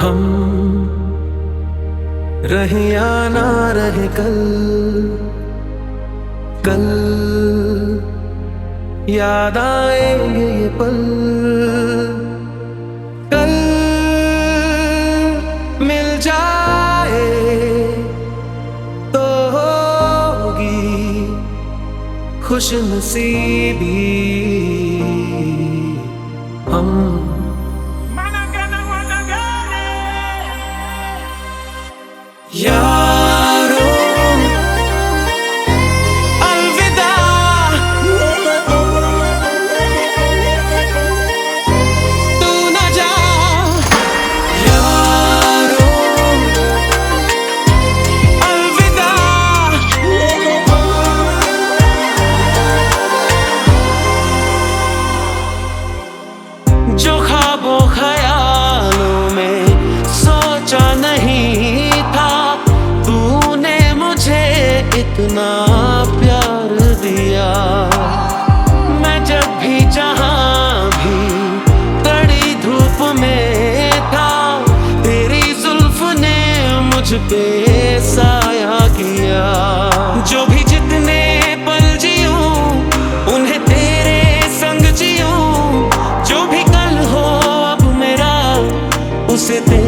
हम रहे या ना रहे कल कल याद आएँगे ये पल। कल मिल जाए तो होगी खुश नसीबी हम Yeah. इतना प्यार दिया। मैं जब भी जहाँ भी कड़ी धूप में था, तेरी जुल्फ ने मुझ पे साया किया। जो भी जितने पल जियो, उन्हें तेरे संग जियो। जो भी कल हो, अब मेरा उसे तेरे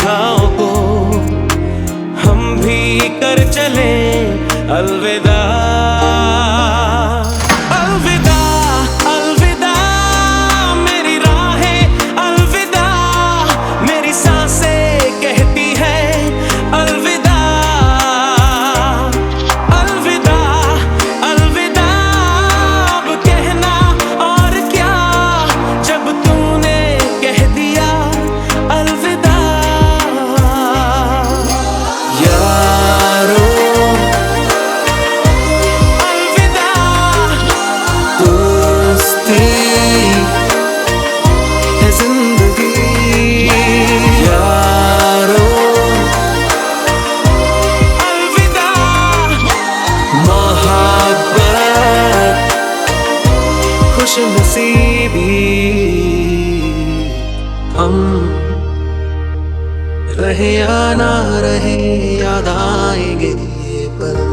ठंडी को हम भी कर चले अलविदा। हम। रहे या ना रहे याद आएँगे ये पल।